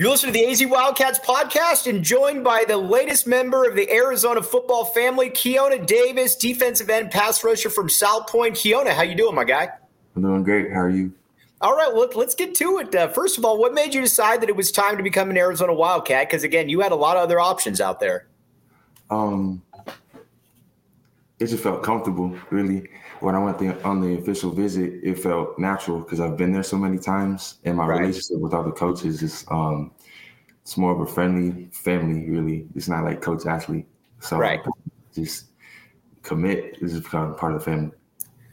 You're listening to the AZ Wildcats podcast and joined by the latest member of the Arizona football family, Keona Davis, defensive end pass rusher from Salpointe. Keona, how you doing, my guy? I'm doing great. How are you? All right, well, let's get to it. Uh, first of all, what made you decide that it was time to become an Arizona Wildcat? Because again, you had a lot of other options out there. Um, it just felt comfortable, really. When I went the, on the official visit, it felt natural because I've been there so many times, and my right. relationship with other coaches is um, it's more of a friendly family, really. It's not like coach athlete. So right. just commit. This is part of the family.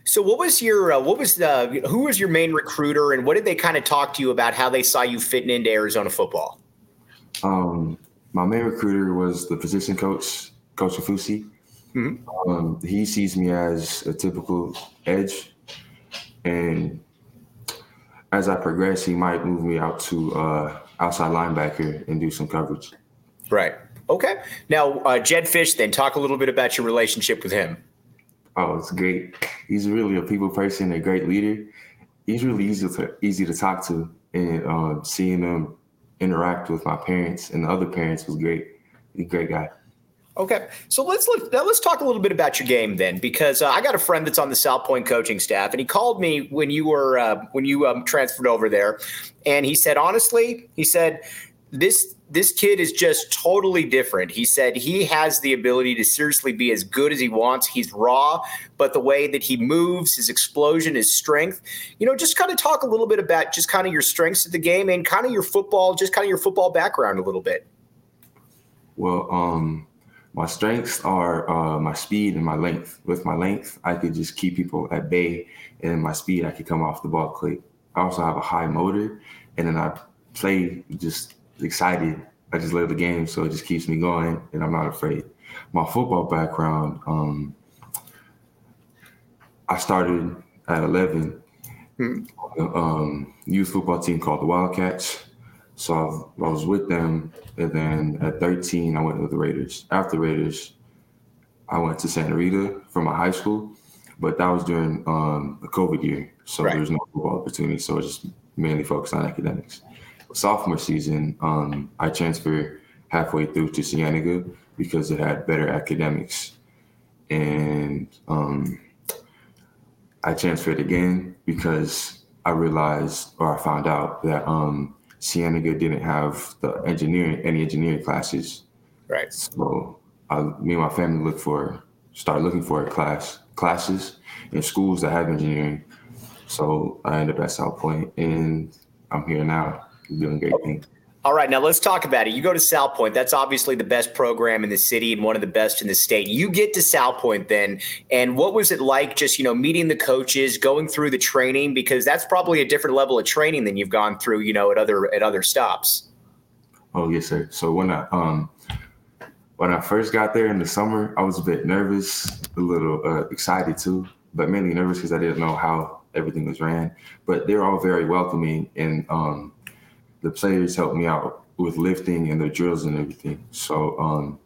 So, what was your uh, what was the who was your main recruiter, and what did they kind of talk to you about how they saw you fitting into Arizona football? Um, my main recruiter was the position coach, Coach Afusi. Mm-hmm. Um, he sees me as a typical edge, and as I progress, he might move me out to uh, outside linebacker and do some coverage. Right. Okay. Now, uh, Jedd Fisch. Then talk a little bit about your relationship with him. Oh, it's great. He's really a people person, a great leader. He's really easy to easy to talk to, and um, seeing him interact with my parents and the other parents was great. He's a great guy. Okay, so let's look, let's talk a little bit about your game then, because uh, I got a friend that's on the Salpointe coaching staff, and he called me when you were uh, when you um, transferred over there, and he said honestly, he said this this kid is just totally different. He said he has the ability to seriously be as good as he wants. He's raw, but the way that he moves, his explosion, his strength, you know, just kind of talk a little bit about just kind of your strengths of the game and kind of your football, just kind of your football background a little bit. Well, um, my strengths are uh, my speed and my length. With my length, I could just keep people at bay, and my speed, I could come off the ball quick. I also have a high motor, and then I play just excited. I just love the game, so it just keeps me going, and I'm not afraid. My football background, um, I started at 11 hmm. um, youth football team called the Wildcats. So I was with them, and then at 13, I went with the Raiders. After Raiders, I went to Santa Rita for my high school, but that was during um, the COVID year, so right. there was no football opportunity. So I just mainly focused on academics. Sophomore season, um, I transferred halfway through to Cienega because it had better academics, and um, I transferred again because I realized or I found out that um, Cienega didn't have the engineering any engineering classes. Right. So I, me and my family looked for started looking for a class classes in schools that have engineering. So I ended up at Salpointe, and I'm here now doing great things. All right, now let's talk about it. You go to Salpointe. That's obviously the best program in the city and one of the best in the state. You get to Salpointe then, and what was it like just, you know, meeting the coaches, going through the training because that's probably a different level of training than you've gone through, you know, at other at other stops. Oh, yes, sir. So when I um when I first got there in the summer, I was a bit nervous, a little uh, excited too, but mainly nervous because I didn't know how everything was ran. But they're all very welcoming and um the players helped me out with lifting and the drills and everything. So um,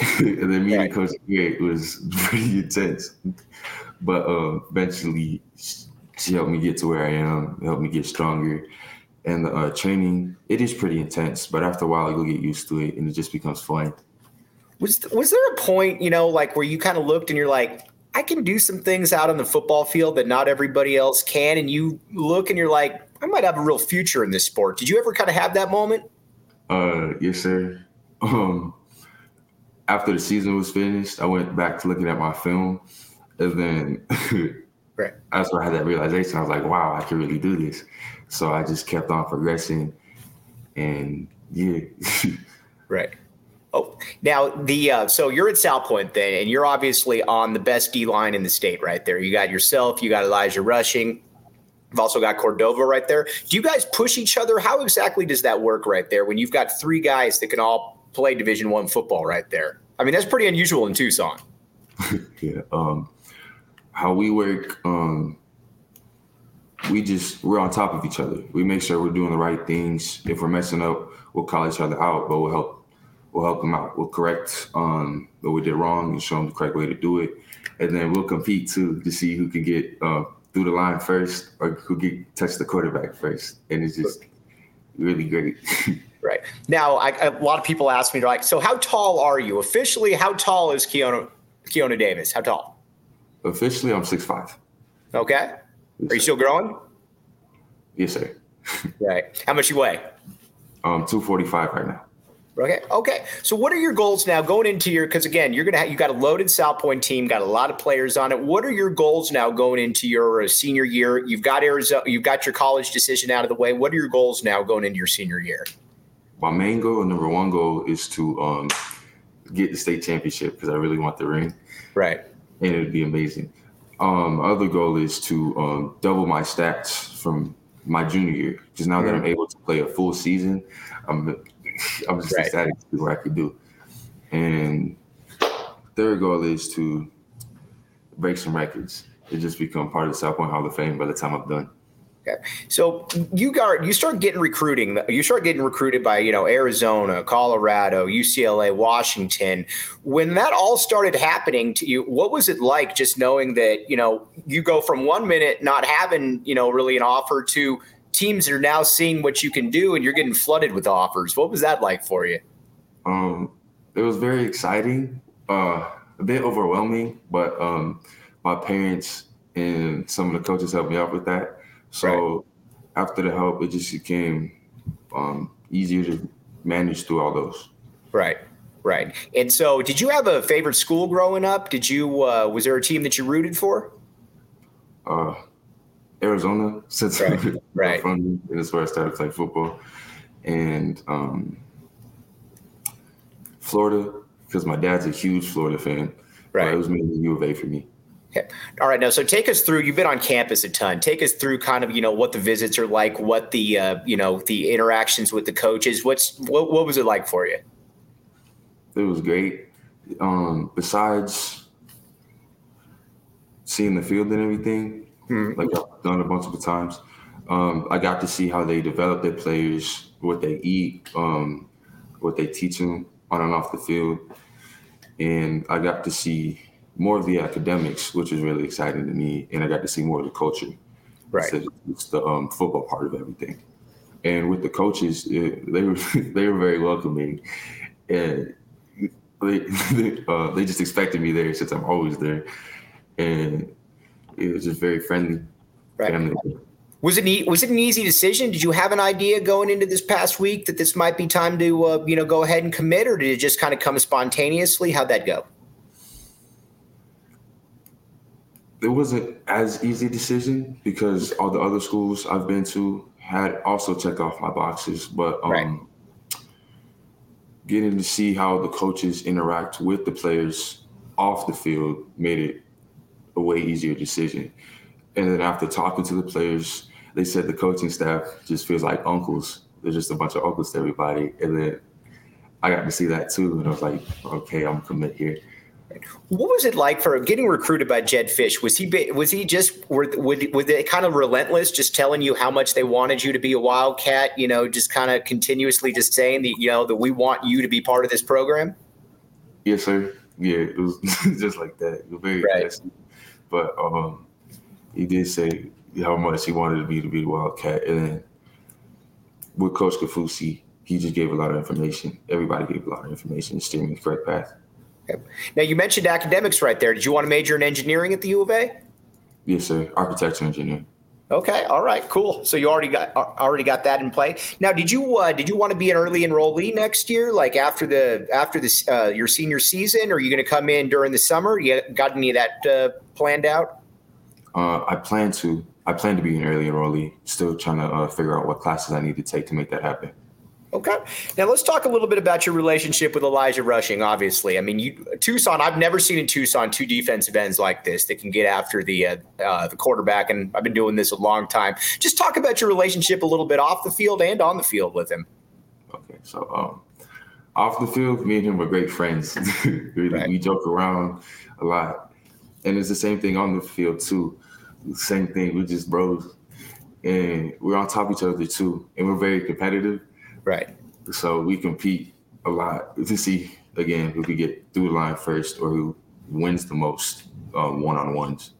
and then meeting right. Coach was pretty intense. But uh, eventually, she helped me get to where I am, helped me get stronger. And the uh, training, it is pretty intense, but after a while, you'll get used to it and it just becomes fun. Was, was there a point, you know, like where you kind of looked and you're like, I can do some things out on the football field that not everybody else can. And you look and you're like, I might have a real future in this sport. Did you ever kind of have that moment? Uh, yes, sir. Um, after the season was finished, I went back to looking at my film, and then right. that's where I had that realization. I was like, "Wow, I can really do this." So I just kept on progressing, and yeah. right. Oh, now the uh, so you're at Salpointe then, and you're obviously on the best D line in the state, right there. You got yourself, you got Elijah Rushing, You've also got Cordova right there. Do you guys push each other? How exactly does that work right there when you've got three guys that can all play Division One football right there? I mean, that's pretty unusual in Tucson. yeah. Um, how we work, um, we just we're on top of each other. We make sure we're doing the right things. If we're messing up, we'll call each other out, but we'll help we'll help them out. We'll correct um, what we did wrong and show them the correct way to do it, and then we'll compete too to see who can get uh, through the line first or who get touch the quarterback first, and it's just really great. Right now, I, a lot of people ask me, they're like, "So how tall are you officially? How tall is Keona Keona Davis? How tall?" Officially, I'm six five. Okay. Are you still growing? Yes, sir. right. How much you weigh? Um, two forty five right now. Okay. Okay. So, what are your goals now going into your? Because again, you're gonna have, you got a loaded Salpointe team, got a lot of players on it. What are your goals now going into your uh, senior year? You've got Arizona, you've got your college decision out of the way. What are your goals now going into your senior year? My main goal, number one goal, is to um, get the state championship because I really want the ring. Right. And it'd be amazing. Um, other goal is to um, double my stats from my junior year. Because now mm-hmm. that I'm able to play a full season, I'm I'm just right. ecstatic to see what I could do. And third goal is to break some records and just become part of the Salpointe Hall of Fame by the time I'm done. Okay. So you got you start getting recruiting. You start getting recruited by you know Arizona, Colorado, UCLA, Washington. When that all started happening to you, what was it like? Just knowing that you know you go from one minute not having you know really an offer to teams are now seeing what you can do and you're getting flooded with offers. What was that like for you? Um, it was very exciting, uh, a bit overwhelming, but um, my parents and some of the coaches helped me out with that. So right. after the help, it just became um, easier to manage through all those. Right. Right. And so, did you have a favorite school growing up? Did you uh, was there a team that you rooted for? Uh, Arizona since right, right. from and that's where I started playing football, and um, Florida because my dad's a huge Florida fan. Right, it was mainly U of A for me. Okay. All right. Now, so take us through. You've been on campus a ton. Take us through kind of you know what the visits are like, what the uh, you know the interactions with the coaches. What's what, what was it like for you? It was great. Um, besides seeing the field and everything, mm-hmm. like I've done a bunch of times. Um, I got to see how they develop their players, what they eat, um, what they teach them on and off the field, and I got to see more of the academics, which is really exciting to me, and I got to see more of the culture. Right, it's the um, football part of everything, and with the coaches, it, they were they were very welcoming, and they they, uh, they just expected me there since I'm always there, and it was just very friendly. Right. Family. Was it was it an easy decision? Did you have an idea going into this past week that this might be time to uh, you know go ahead and commit, or did it just kind of come spontaneously? How'd that go? It wasn't as easy decision because all the other schools I've been to had also checked off my boxes, but um, right. getting to see how the coaches interact with the players off the field made it a way easier decision. And then after talking to the players, they said the coaching staff just feels like uncles. They're just a bunch of uncles to everybody. And then I got to see that too. And I was like, okay, I'm commit here. What was it like for getting recruited by Jedd Fisch? Was he was he just were was they kind of relentless, just telling you how much they wanted you to be a Wildcat? You know, just kind of continuously just saying that you know that we want you to be part of this program. Yes, sir. Yeah, it was just like that. It was very right. But um, he did say how much he wanted me to be the Wildcat. And then with Coach Kafusi, he just gave a lot of information. Everybody gave a lot of information to steer me the correct path. Okay. Now, you mentioned academics right there. Did you want to major in engineering at the U of A? Yes, sir. Architecture engineering. Okay, all right, cool. So you already got already got that in play. Now, did you uh, did you want to be an early enrollee next year, like after the after this uh, your senior season? Or are you going to come in during the summer? You got any of that uh, planned out? Uh, I plan to. I plan to be an early enrollee. Still trying to uh, figure out what classes I need to take to make that happen. Okay. Now let's talk a little bit about your relationship with Elijah Rushing. Obviously, I mean, you, Tucson. I've never seen in Tucson two defensive ends like this that can get after the uh, uh, the quarterback, and I've been doing this a long time. Just talk about your relationship a little bit off the field and on the field with him. Okay, so um, off the field, me and him were great friends. we, right. we joke around a lot, and it's the same thing on the field too. Same thing. We're just bros, and we're on top of each other too, and we're very competitive Right. So we compete a lot to see again who could get through the line first or who wins the most one on ones.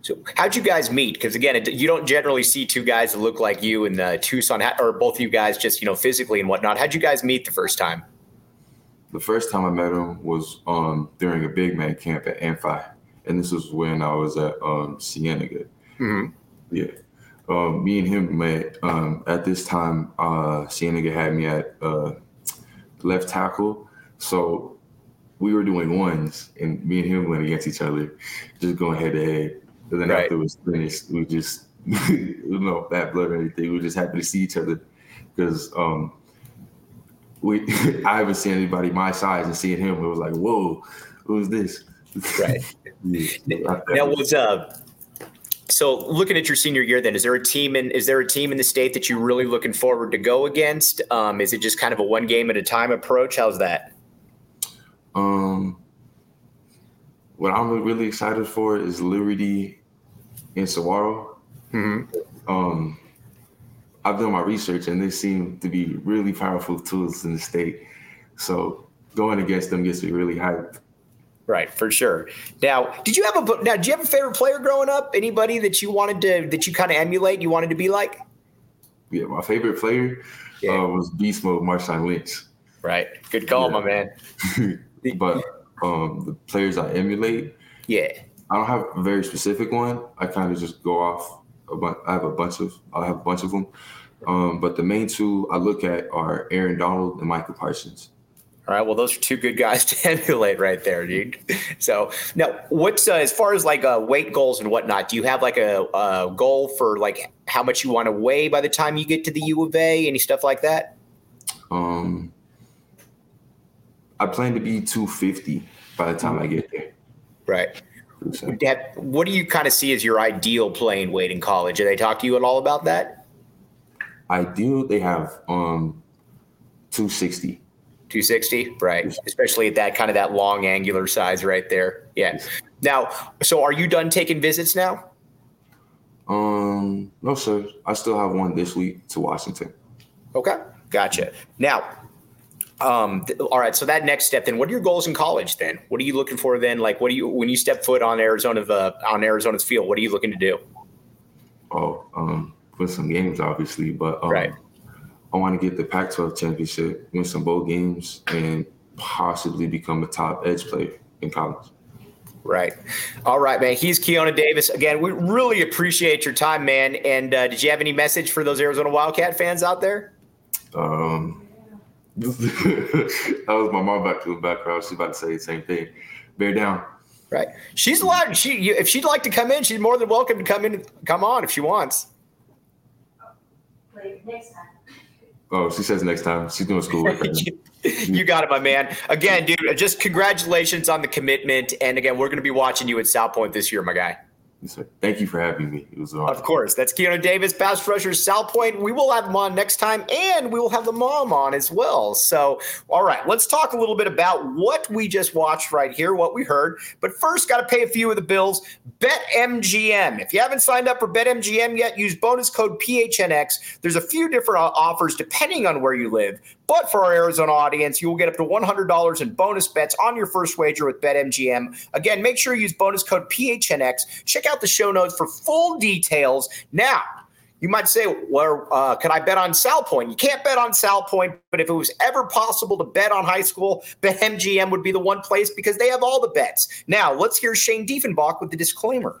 So how'd you guys meet? Because again, it, you don't generally see two guys that look like you and the Tucson, or both of you guys just you know physically and whatnot. How'd you guys meet the first time? The first time I met him was um, during a big man camp at Amphi, and this was when I was at um, Cienega. Mm-hmm. Yeah, um, me and him met um, at this time. Uh, Cienega had me at uh, left tackle, so we were doing ones, and me and him went against each other, just going head to head. And then right. after it was finished, we just you know bad blood or anything. We were just happy to see each other because um, we I haven't seen anybody my size and seeing him, it was like, whoa, who's this? Right. yeah, now was uh so looking at your senior year then is there a team in is there a team in the state that you're really looking forward to go against um, is it just kind of a one game at a time approach how's that um what i'm really excited for is liberty and saguaro mm-hmm. um I've done my research and they seem to be really powerful tools in the state. So going against them gets me really hyped. Right, for sure. Now, did you have a now? Did you have a favorite player growing up? Anybody that you wanted to that you kind of emulate? You wanted to be like? Yeah, my favorite player yeah. uh, was Beast Mode Marshawn Lynch. Right, good call, yeah. my man. but um, the players I emulate, yeah, I don't have a very specific one. I kind of just go off. A bunch, I have a bunch of I have a bunch of them. Um, but the main two I look at are Aaron Donald and Micah Parsons. All right. Well, those are two good guys to emulate right there, dude. So now, what's uh, as far as like uh, weight goals and whatnot? Do you have like a, a, goal for like how much you want to weigh by the time you get to the U of A? Any stuff like that? Um, I plan to be 250 by the time I get there. Right. What do you kind of see as your ideal playing weight in college? Do they talk to you at all about that? Ideal, they have um 260. 260, right? Especially at that kind of that long angular size right there. Yeah. Now, so are you done taking visits now? Um, no, sir. I still have one this week to Washington. Okay, gotcha. Now, um, th- all right. So that next step, then, what are your goals in college? Then, what are you looking for? Then, like, what do you when you step foot on Arizona uh, on Arizona's field? What are you looking to do? Oh, um, win some games, obviously, but um, right. I want to get the Pac-12 championship, win some bowl games, and possibly become a top edge player in college. Right. All right, man. He's Keona Davis. Again, we really appreciate your time, man. And uh, did you have any message for those Arizona Wildcat fans out there? Um, that was my mom back to the background. She's about to say the same thing. Bear down. Right. She's allowed. She if she'd like to come in, she's more than welcome to come in. Come on if she wants next time. Oh, she says next time. She's doing schoolwork. Right you got it, my man. Again, dude, just congratulations on the commitment. And again, we're going to be watching you at Salpointe this year, my guy. Yes, Thank you for having me. It was awesome. Of course. That's Keona Davis, pass rusher, Salpointe. We will have him on next time, and we will have the mom on as well. So, all right, let's talk a little bit about what we just watched right here, what we heard. But first, got to pay a few of the bills. BetMGM. If you haven't signed up for BetMGM yet, use bonus code PHNX. There's a few different offers depending on where you live. But for our Arizona audience, you will get up to $100 in bonus bets on your first wager with BetMGM. Again, make sure you use bonus code PHNX. Check out the show notes for full details. Now, you might say, well, uh, can I bet on Salpointe? You can't bet on Salpointe, but if it was ever possible to bet on high school, BetMGM would be the one place because they have all the bets. Now, let's hear Shane Diefenbach with the disclaimer.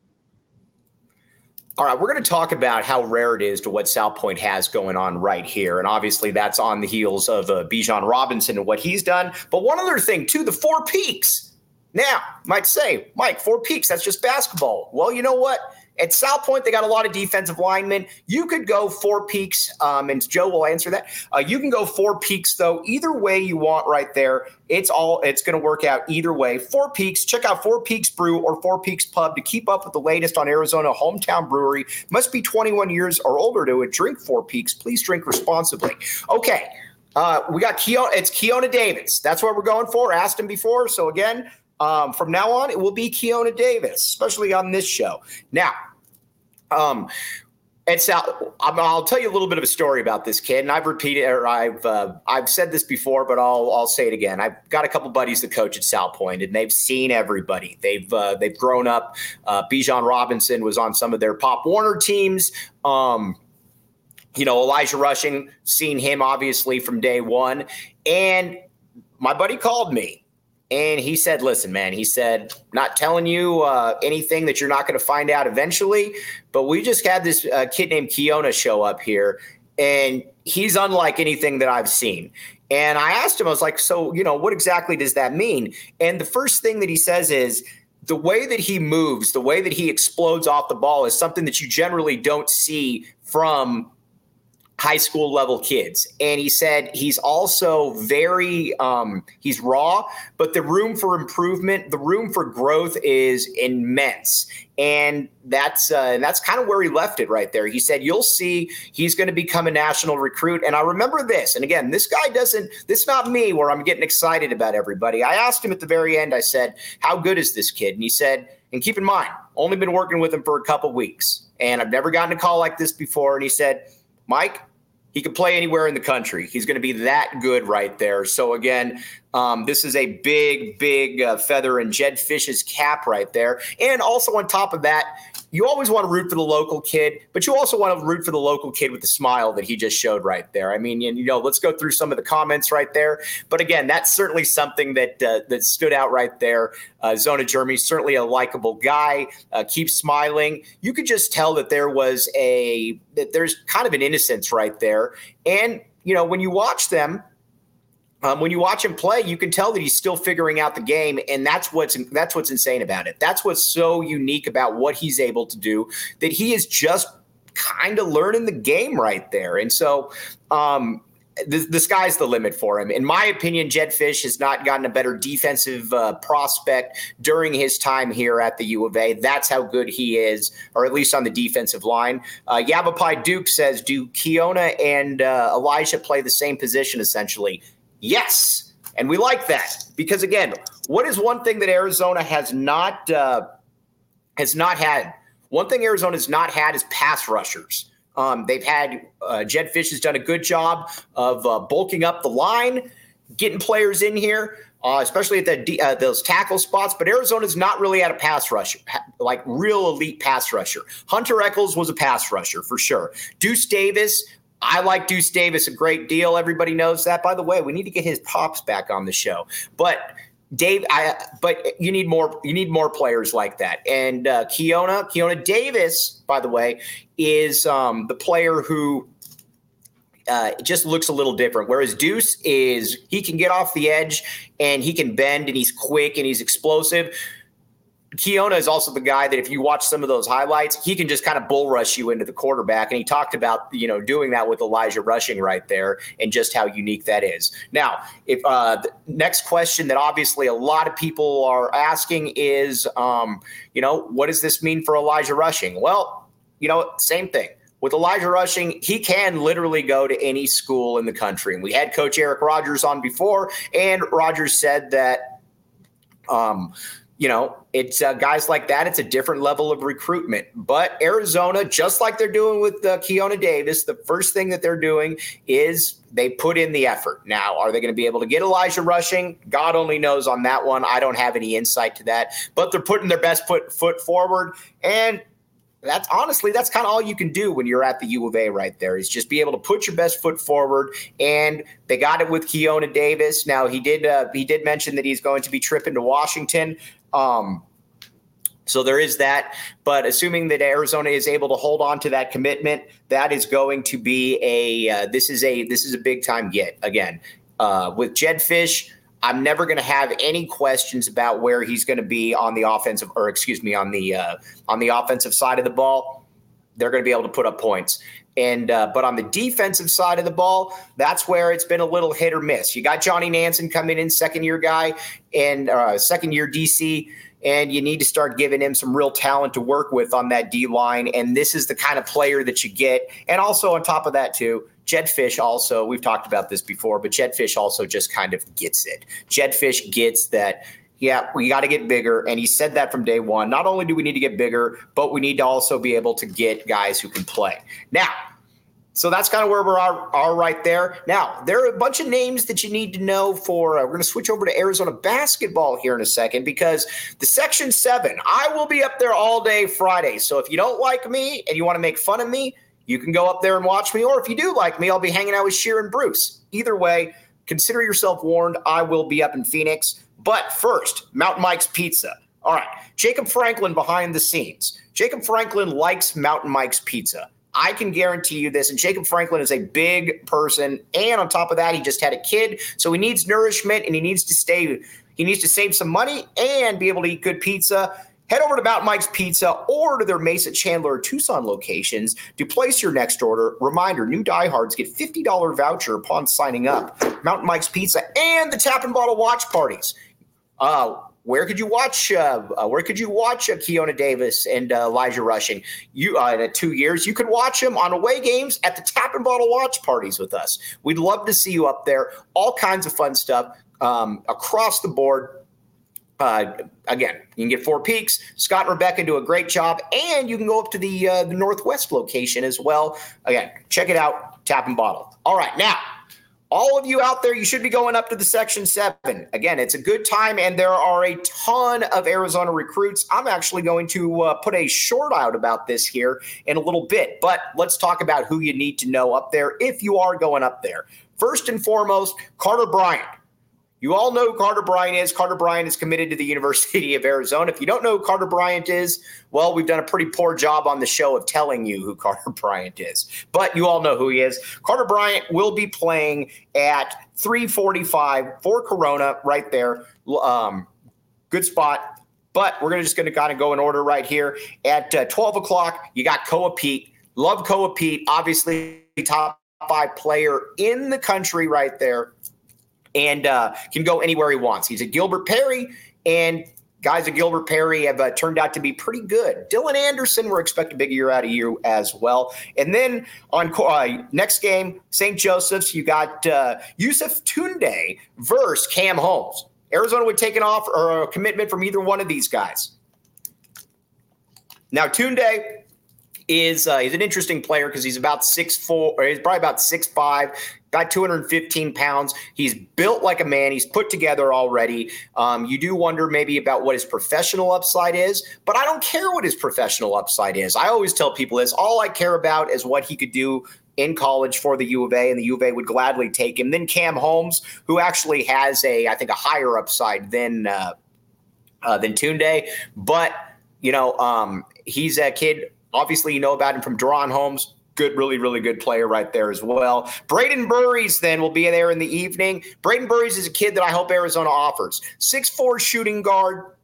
All right, we're going to talk about how rare it is to what Salpointe has going on right here. And obviously, that's on the heels of uh, Bijan Robinson and what he's done. But one other thing, too the Four Peaks. Now, might say, Mike, Four Peaks, that's just basketball. Well, you know what? At Salpointe, they got a lot of defensive linemen. You could go four peaks, um, and Joe will answer that. Uh, you can go four peaks though. Either way you want, right there. It's all. It's going to work out either way. Four Peaks. Check out Four Peaks Brew or Four Peaks Pub to keep up with the latest on Arizona hometown brewery. Must be 21 years or older to drink Four Peaks. Please drink responsibly. Okay. Uh, we got. It's Keona Davis. That's what we're going for. Asked him before. So again, um, from now on, it will be Keona Davis, especially on this show. Now, um, it's I'll tell you a little bit of a story about this kid, and I've repeated or I've uh, I've said this before, but I'll I'll say it again. I've got a couple buddies that coach at South and they've seen everybody. They've uh, they've grown up. Uh, Bijan Robinson was on some of their Pop Warner teams. Um, you know, Elijah Rushing, seen him obviously from day one, and my buddy called me and he said, listen, man, he said, not telling you uh, anything that you're not going to find out eventually, but we just had this uh, kid named Keona show up here, and he's unlike anything that I've seen. And I asked him, I was like, so, you know, what exactly does that mean? And the first thing that he says is, the way that he moves, the way that he explodes off the ball is something that you generally don't see from high school level kids. And he said he's also very um, he's raw, but the room for improvement, the room for growth is immense. And that's uh, and that's kind of where he left it right there. He said you'll see he's going to become a national recruit. And I remember this. And again, this guy doesn't. This not me where I'm getting excited about everybody. I asked him at the very end. I said, "How good is this kid?" And he said, "And keep in mind, only been working with him for a couple weeks, and I've never gotten a call like this before." And he said, "Mike." He could play anywhere in the country. He's going to be that good right there. So again, um, this is a big, big uh, feather in Jedd Fisch's cap right there. And also on top of that, you always want to root for the local kid, but you also want to root for the local kid with the smile that he just showed right there. I mean, you know, let's go through some of the comments right there. But again, that's certainly something that uh, that stood out right there. Uh, Zona Jeremy, certainly a likable guy, uh, keeps smiling. You could just tell that there was a that there's kind of an innocence right there, and you know, when you watch them, um, when you watch him play, you can tell that he's still figuring out the game, and that's what's that's what's insane about it. That's what's so unique about what he's able to do. That he is just kind of learning the game right there, and so um, the, the, sky's the limit for him. In my opinion, Jedd Fisch has not gotten a better defensive uh, prospect during his time here at the U of A. That's how good he is, or at least on the defensive line. Uh, Duke says, do Keona and uh, Elijah play the same position essentially? Yes. And we like that because again, what is one thing that Arizona has not uh, has not had? One thing Arizona has not had is pass rushers. Um, they've had uh, Jedd Fisch has done a good job of uh, bulking up the line, getting players in here, uh, especially at the uh, those tackle spots. But Arizona's not really had a pass rusher, like real elite pass rusher. Hunter Echols was a pass rusher for sure. Deuce Davis I like Deuce Davis a great deal. Everybody knows that. By the way, we need to get his pops back on the show. But Dave, I but you need more. You need more players like that. And uh, Keona, Keona Davis, by the way, is um, the player who uh, just looks a little different. Whereas Deuce is he can get off the edge and he can bend and he's quick and he's explosive. Keona is also the guy that if you watch some of those highlights, he can just kind of bull rush you into the quarterback. And he talked about, you know, doing that with Elijah rushing right there and just how unique that is. Now, if uh, the next question that obviously a lot of people are asking is, um, you know, what does this mean for Elijah rushing? Well, you know, same thing. With Elijah Rushing, he can literally go to any school in the country. And we had Coach Eric Rogers on before, and Rogers said that um, you know, it's uh, guys like that. It's a different level of recruitment. But Arizona, just like they're doing with uh, Keona Davis, the first thing that they're doing is they put in the effort. Now, are they going to be able to get Elijah rushing? God only knows on that one. I don't have any insight to that. But they're putting their best foot foot forward, and that's honestly that's kind of all you can do when you're at the U of A right there is just be able to put your best foot forward and they got it with Keona Davis. Now he did uh, he did mention that he's going to be tripping to Washington. Um, so there is that. But assuming that Arizona is able to hold on to that commitment, that is going to be a uh, this is a this is a big time get again uh, with Jedd Fisch. I'm never going to have any questions about where he's going to be on the offensive, or excuse me, on the uh, on the offensive side of the ball. They're going to be able to put up points. And uh, but on the defensive side of the ball, that's where it's been a little hit or miss. You got Johnny Nansen coming in, second year guy, and uh, second year DC and you need to start giving him some real talent to work with on that D line. And this is the kind of player that you get. And also on top of that, too, Jedd Fisch also, we've talked about this before, but Jedd Fisch also just kind of gets it. Jedd Fisch gets that yeah, we got to get bigger. And he said that from day one. Not only do we need to get bigger, but we need to also be able to get guys who can play. Now, so that's kind of where we are, are right there. Now, there are a bunch of names that you need to know for. Uh, we're going to switch over to Arizona basketball here in a second because the Section 7, I will be up there all day Friday. So if you don't like me and you want to make fun of me, you can go up there and watch me. Or if you do like me, I'll be hanging out with Scheer and Bruce. Either way, consider yourself warned. I will be up in Phoenix. But first, Mountain Mike's Pizza. All right, Jacob Franklin behind the scenes. Jacob Franklin likes Mountain Mike's Pizza. I can guarantee you this. And Jacob Franklin is a big person. And on top of that, he just had a kid. So he needs nourishment and he needs to stay, he needs to save some money and be able to eat good pizza. Head over to Mountain Mike's Pizza or to their Mesa, Chandler, Tucson locations to place your next order. Reminder new diehards get $50 voucher upon signing up. Mountain Mike's Pizza and the Tap and Bottle watch parties. Uh, where could you watch? Uh, uh, where could you watch uh, Keona Davis and uh, Elijah Rushing? You uh, in two years, you could watch them on away games at the Tap and Bottle watch parties with us. We'd love to see you up there. All kinds of fun stuff um, across the board. Uh, again, you can get Four Peaks. Scott and Rebecca do a great job, and you can go up to the uh, the Northwest location as well. Again, check it out. Tap and Bottle. All right, now all of you out there, you should be going up to the Section 7. Again, it's a good time, and there are a ton of Arizona recruits. I'm actually going to uh, put a short out about this here in a little bit, but let's talk about who you need to know up there if you are going up there. First and foremost, Carter Bryant. You all know Carter Bryant is. Carter Bryant is committed to the University of Arizona. If you don't know who Carter Bryant is, well, we've done a pretty poor job on the show of telling you who Carter Bryant is. But you all know who he is. Carter Bryant will be playing at 345 for Corona right there. Um, good spot. But we're gonna just going to kind of go in order right here. At uh, 12 o'clock, you got Koa Peat. Love Koa Peat. Obviously, top five player in the country right there and uh, can go anywhere he wants. He's a Gilbert Perry, and guys at Gilbert Perry have uh, turned out to be pretty good. Dylan Anderson, we're expecting a big year out of you as well. And then on uh, next game, St. Joseph's, you got uh, Yusuf Tunde versus Cam Holmes. Arizona would take an offer or a commitment from either one of these guys. Now, Tunde is uh, he's an interesting player because he's about six four, or he's probably about six five, about 215 pounds. He's built like a man. He's put together already. Um, you do wonder maybe about what his professional upside is, but I don't care what his professional upside is. I always tell people this: all I care about is what he could do in college for the U of A, and the U of A would gladly take him. Then Cam Holmes, who actually has a, I think, a higher upside than uh, uh, than Tunde, but you know, um, he's a kid Obviously, you know about him from DaRon Holmes. Good, really, really good player right there as well. Braden Burries then will be there in the evening. Braden Burries is a kid that I hope Arizona offers. Six-four shooting guard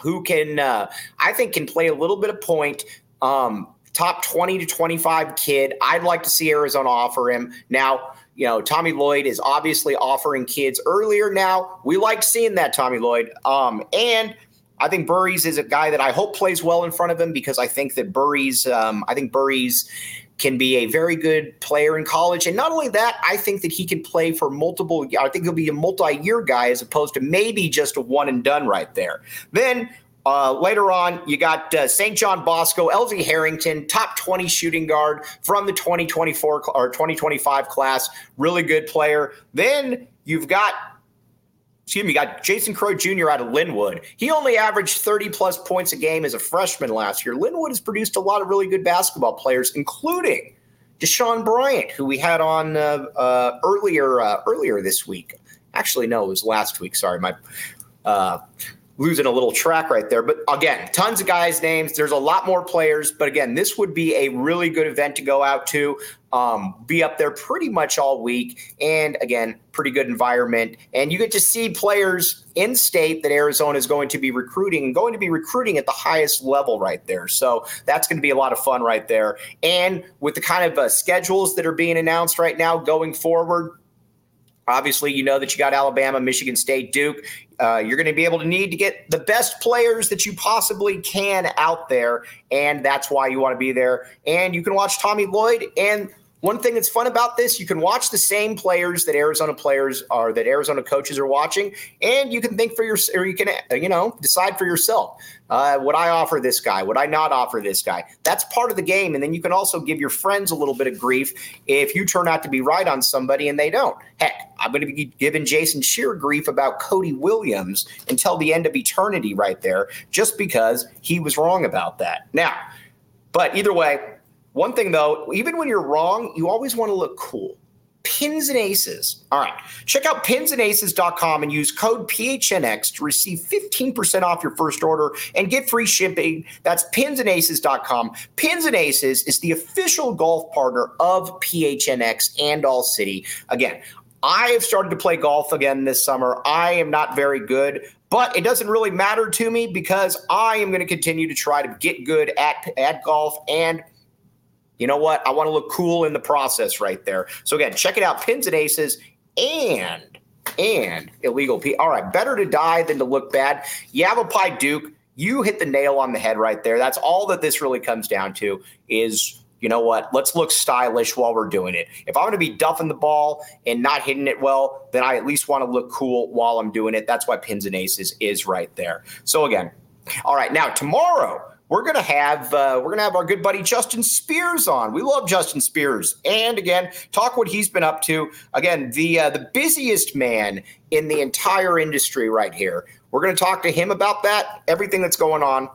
who can, uh, I think, can play a little bit of point. Um, top 20 to 25 kid. I'd like to see Arizona offer him. Now, you know, Tommy Lloyd is obviously offering kids earlier now. We like seeing that, Tommy Lloyd. Um, and I think Burries is a guy that I hope plays well in front of him because I think that Burries, um, I think Burries can be a very good player in college. And not only that, I think that he can play for multiple, I think he'll be a multi year guy as opposed to maybe just a one and done right there. Then uh, later on, you got uh, St. John Bosco, Elzie Harrington, top 20 shooting guard from the 2024 or 2025 class. Really good player. Then you've got excuse me, got Jason Crowe Jr. out of Lynwood. He only averaged 30 plus points a game as a freshman last year. Lynwood has produced a lot of really good basketball players, including Deshaun Bryant, who we had on uh, uh, earlier uh, earlier this week. Actually, no, it was last week. Sorry, my uh, losing a little track right there. But again, tons of guys' names. There's a lot more players. But again, this would be a really good event to go out to. Um, be up there pretty much all week. And again, pretty good environment. And you get to see players in state that Arizona is going to be recruiting and going to be recruiting at the highest level right there. So that's going to be a lot of fun right there. And with the kind of uh, schedules that are being announced right now going forward, Obviously, you know that you got Alabama, Michigan State, Duke. Uh, you're going to be able to need to get the best players that you possibly can out there, and that's why you want to be there. And you can watch Tommy Lloyd and one thing that's fun about this, you can watch the same players that Arizona players are that Arizona coaches are watching, and you can think for your or you can you know decide for yourself. Uh, would I offer this guy? Would I not offer this guy? That's part of the game, and then you can also give your friends a little bit of grief if you turn out to be right on somebody and they don't. Heck, I'm going to be giving Jason Scheer grief about Cody Williams until the end of eternity, right there, just because he was wrong about that. Now, but either way one thing though, even when you're wrong, you always want to look cool. Pins and Aces. All right. Check out pinsandaces.com and use code PHNX to receive 15% off your first order and get free shipping. That's pinsandaces.com. Pins and Aces is the official golf partner of PHNX and All City. Again, I have started to play golf again this summer. I am not very good, but it doesn't really matter to me because I am going to continue to try to get good at, at golf and – you know what? I want to look cool in the process right there. So again, check it out. Pins and aces and and illegal P. All right, better to die than to look bad. Yavapai Duke, you hit the nail on the head right there. That's all that this really comes down to is you know what? Let's look stylish while we're doing it. If I'm going to be duffing the ball and not hitting it well, then I at least want to look cool while I'm doing it. That's why pins and aces is right there. So again, all right, now tomorrow we're gonna have uh, we're gonna have our good buddy Justin Spears on. We love Justin Spears, and again, talk what he's been up to. Again, the uh, the busiest man in the entire industry right here. We're gonna talk to him about that, everything that's going on.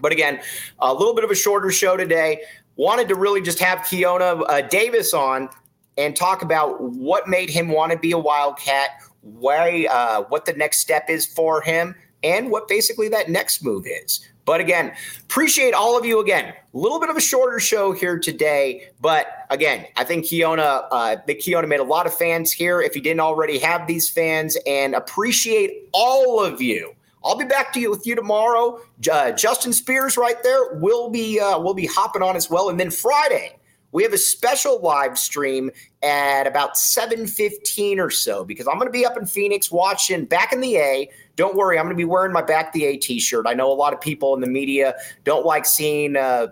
But again, a little bit of a shorter show today. Wanted to really just have Keona uh, Davis on and talk about what made him want to be a Wildcat, why, uh, what the next step is for him, and what basically that next move is. But again, appreciate all of you again. A little bit of a shorter show here today, but again, I think Keona, uh, Keona made a lot of fans here. If you didn't already have these fans, and appreciate all of you. I'll be back to you with you tomorrow. Uh, Justin Spears, right there, will be uh, will be hopping on as well, and then Friday we have a special live stream at about 7.15 or so because i'm going to be up in phoenix watching back in the a don't worry i'm going to be wearing my back the a t-shirt i know a lot of people in the media don't like seeing uh,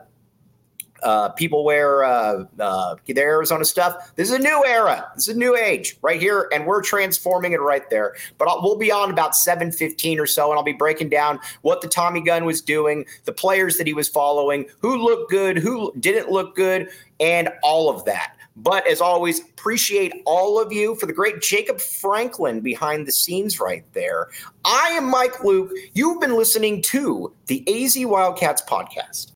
uh, people wear uh, uh, the Arizona stuff. This is a new era. This is a new age right here, and we're transforming it right there. But I'll, we'll be on about seven fifteen or so, and I'll be breaking down what the Tommy gun was doing, the players that he was following, who looked good, who didn't look good, and all of that. But as always, appreciate all of you for the great Jacob Franklin behind the scenes right there. I am Mike Luke. You've been listening to the AZ Wildcats podcast.